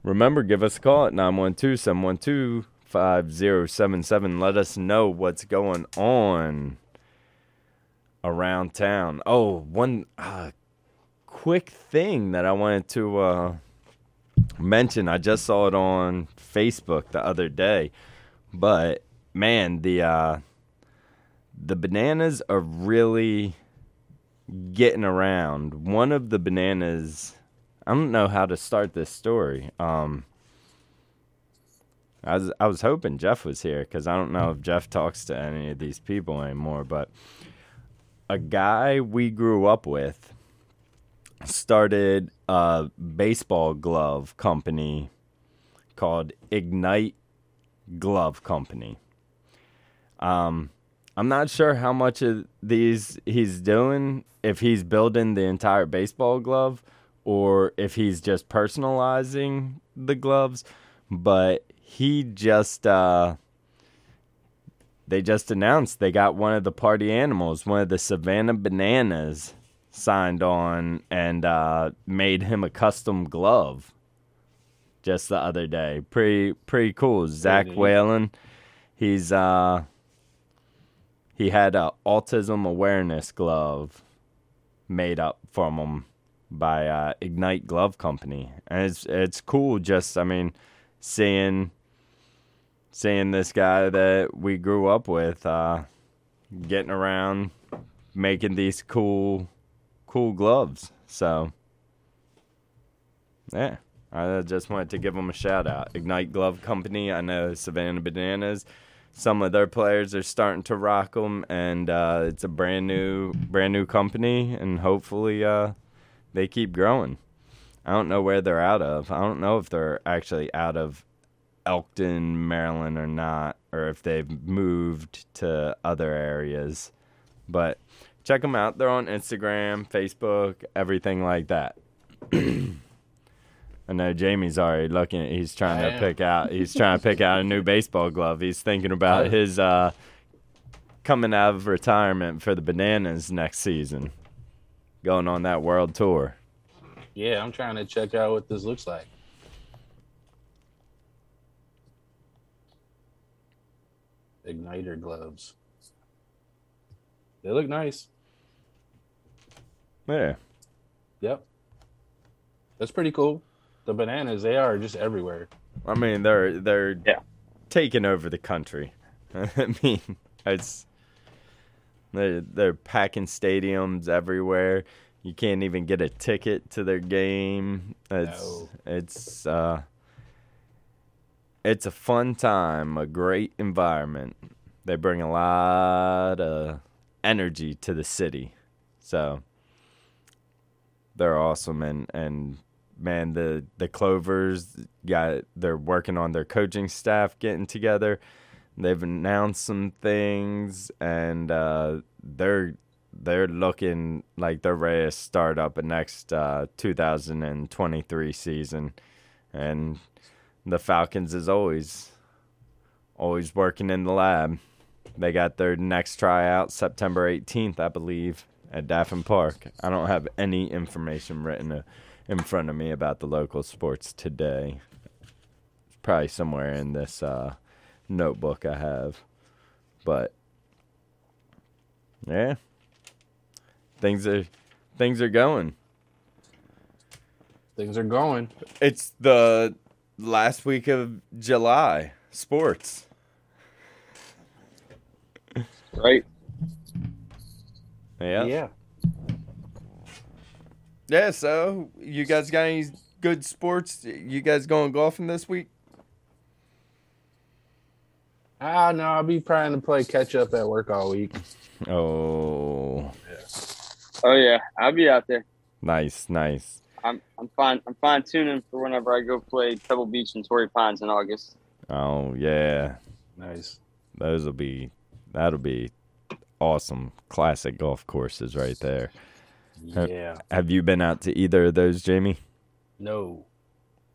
Remember, give us a call at 912 712 5077. Let us know what's going on around town. Oh, one uh, quick thing that I wanted to uh, mention. I just saw it on Facebook the other day, but man, the uh, the bananas are really getting around. One of the bananas, I don't know how to start this story. Um, I was I was hoping Jeff was here because I don't know if Jeff talks to any of these people anymore. But a guy we grew up with started a baseball glove company called Ignite Glove Company. Um, I'm not sure how much of these he's doing, if he's building the entire baseball glove or if he's just personalizing the gloves, but he just uh they just announced they got one of the party animals, one of the Savannah bananas signed on and uh made him a custom glove just the other day. Pretty pretty cool. Zach. Whalen. He's uh he had a autism awareness glove made up from him by uh, Ignite Glove Company, and it's it's cool. Just I mean, seeing seeing this guy that we grew up with, uh, getting around, making these cool cool gloves. So yeah. I just wanted to give them a shout out. Ignite Glove Company. I know Savannah Bananas some of their players are starting to rock them, and uh, it's a brand new, brand new company, and hopefully uh, they keep growing. I don't know where they're out of. I don't know if they're actually out of Elkton, Maryland, or not, or if they've moved to other areas. But check them out. They're on Instagram, Facebook, everything like that. [clears throat] I know Jamie's already looking. He's trying I to am. pick out. He's trying to pick out a new [laughs] baseball glove. He's thinking about his uh, coming out of retirement for the Bananas next season, going on that world tour. Yeah, I'm trying to check out what this looks like. Igniter gloves. They look nice. Yeah, Yep. That's pretty cool. The bananas, they are just everywhere. I mean they're they're Yeah. taking over the country. [laughs] I mean it's they're they're packing stadiums everywhere. You can't even get a ticket to their game. It's No. it's uh it's a fun time, a great environment. They bring a lot of energy to the city. So they're awesome and and man the the Clovers got they're working on their coaching staff getting together. They've announced some things and uh they're they're looking like they're ready to start up a next uh 2023 season and the Falcons is always always working in the lab. They got their next tryout September 18th, I believe, at Daffin Park. I don't have any information written uh, in front of me about the local sports today. It's probably somewhere in this uh, notebook I have. But yeah. Things are things are going. Things are going. It's the last week of July. Sports. right? Yeah. Yeah. Yeah, so you guys got any good sports? You guys going golfing this week? Ah, no, I'll be trying to play catch up at work all week. Oh, Oh yeah, I'll be out there. nice, nice. I'm I'm fine. I'm fine tuning for whenever I go play Pebble Beach and Torrey Pines in August. Oh yeah, Nice. those will be that'll be awesome. Classic golf courses right there. Huh. Yeah. Have you been out to either of those, Jamie? No.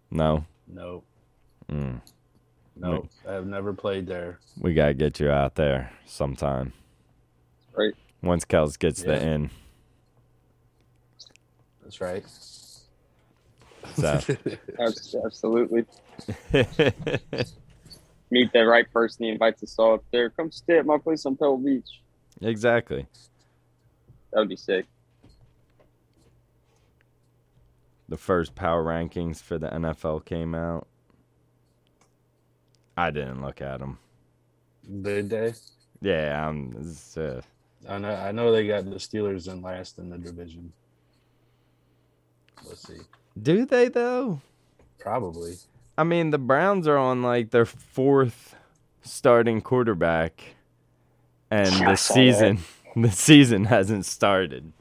No. No. Mm. No. I've never played there. We gotta get you out there sometime. Right. Once Kels gets the Yeah. in. That's right. So [laughs] Absolutely. [laughs] Meet the right person. He invites us all up there. Come stay at my place on Pebble Beach. exactly. That would be sick. The first power rankings for the NFL came out. I didn't look at them. Did they? Yeah, I'm. it's, uh, I know. I know they got the Steelers in last in the division. Let's see. do they though? Probably. I mean, the Browns are on like their fourth starting quarterback, and [laughs] the season [laughs] the season hasn't started.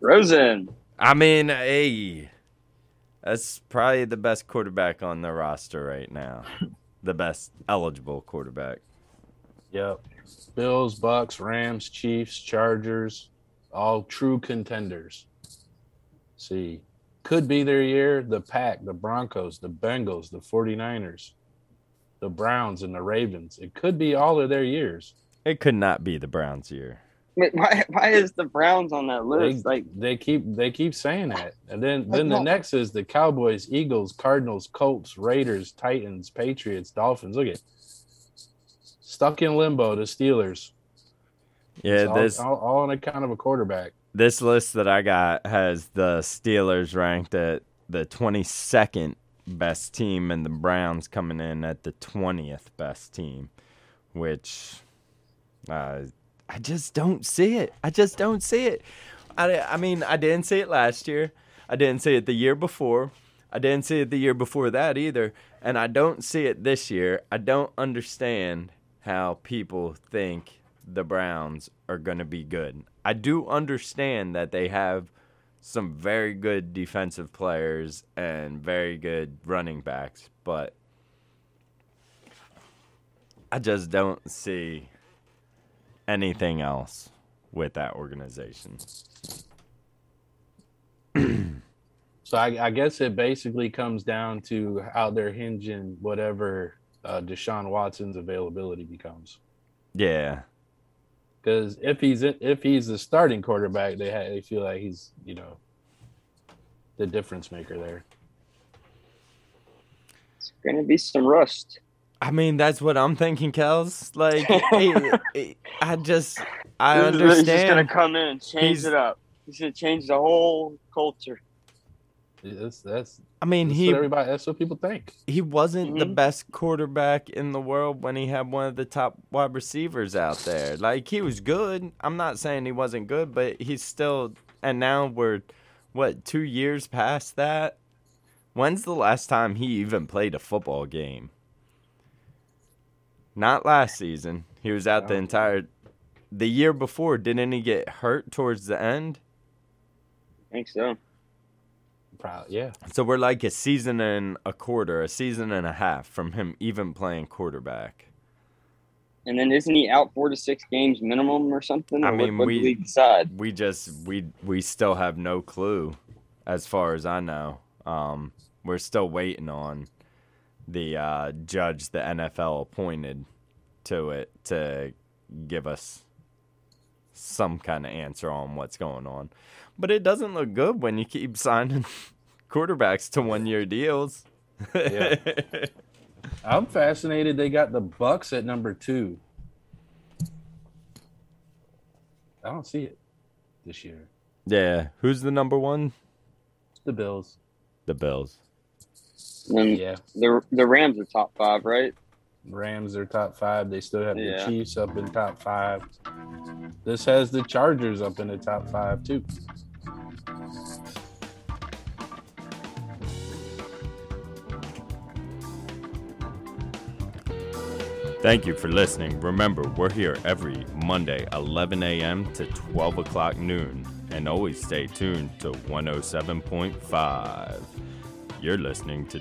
Rosen. I mean, hey, that's probably the best quarterback on the roster right now. [laughs] The best eligible quarterback. Yep. Bills, Bucs, Rams, Chiefs, Chargers, all true contenders. See, could be their year. The Pack, the Broncos, the Bengals, the 49ers, the Browns, and the Ravens. It could be all of their years. It could not be the Browns' year. Wait, why, why is the Browns on that They, list? Like, they keep they keep saying that, and then then the next is the Cowboys, Eagles, Cardinals, Colts, Raiders, Titans, Patriots, Dolphins. Look at stuck in limbo. The Steelers. Yeah, It's all, this all, all on account of a quarterback. this list that I got has the Steelers ranked at the 22nd best team and the Browns coming in at the 20th best team, which uh, I just don't see it. I just don't see it. I, I mean, I didn't see it last year. I didn't see it the year before. I didn't see it the year before that either. And I don't see it this year. I don't understand how people think the Browns are going to be good. I do understand that they have some very good defensive players and very good running backs, but I just don't see anything else with that organization. [clears throat] So I, I guess it basically comes down to how they're hinging whatever uh, Deshaun Watson's availability becomes. Yeah. Because if he's in, if he's the starting quarterback, they ha- they feel like he's you know the difference maker there. it's going to be some rust. I mean, that's what I'm thinking, Kels. Like, [laughs] it- it- I just, I He's just gonna come in and change He's- it up. He's going to change the whole culture. That's that's, I mean, that's he what everybody that's what people think. he wasn't the Mhm. best quarterback in the world when he had one of the top wide receivers out there. Like he was good. I'm not saying he wasn't good, but he's still and now we're what, 2 years past that? When's the last time he even played a football game? Not last season. He was out the entire the year before. Didn't he get hurt towards the end? I think so. Probably, yeah. So we're like a season and a quarter, a season and a half from him even playing quarterback. And then isn't he out four to six games minimum or something? I Or mean, what, we- we decide? We just we we still have no clue, as far as I know. Um, we're still waiting on the uh, judge the NFL appointed to it to give us some kind of answer on what's going on. But it doesn't look good when you keep signing [laughs] quarterbacks to one year deals. Yeah. [laughs] I'm fascinated. They got the Bucs at number two. I don't see it this year. yeah. Who's the number one? The Bills. The Bills. And Yeah. the the Rams are top five, right? Rams are top five. They still have Yeah. the Chiefs up in top five. This has the Chargers up in the top five too. Thank you for listening. Remember, we're here every Monday, 11 a.m. to 12 o'clock noon. And always stay tuned to 107.5. You're listening to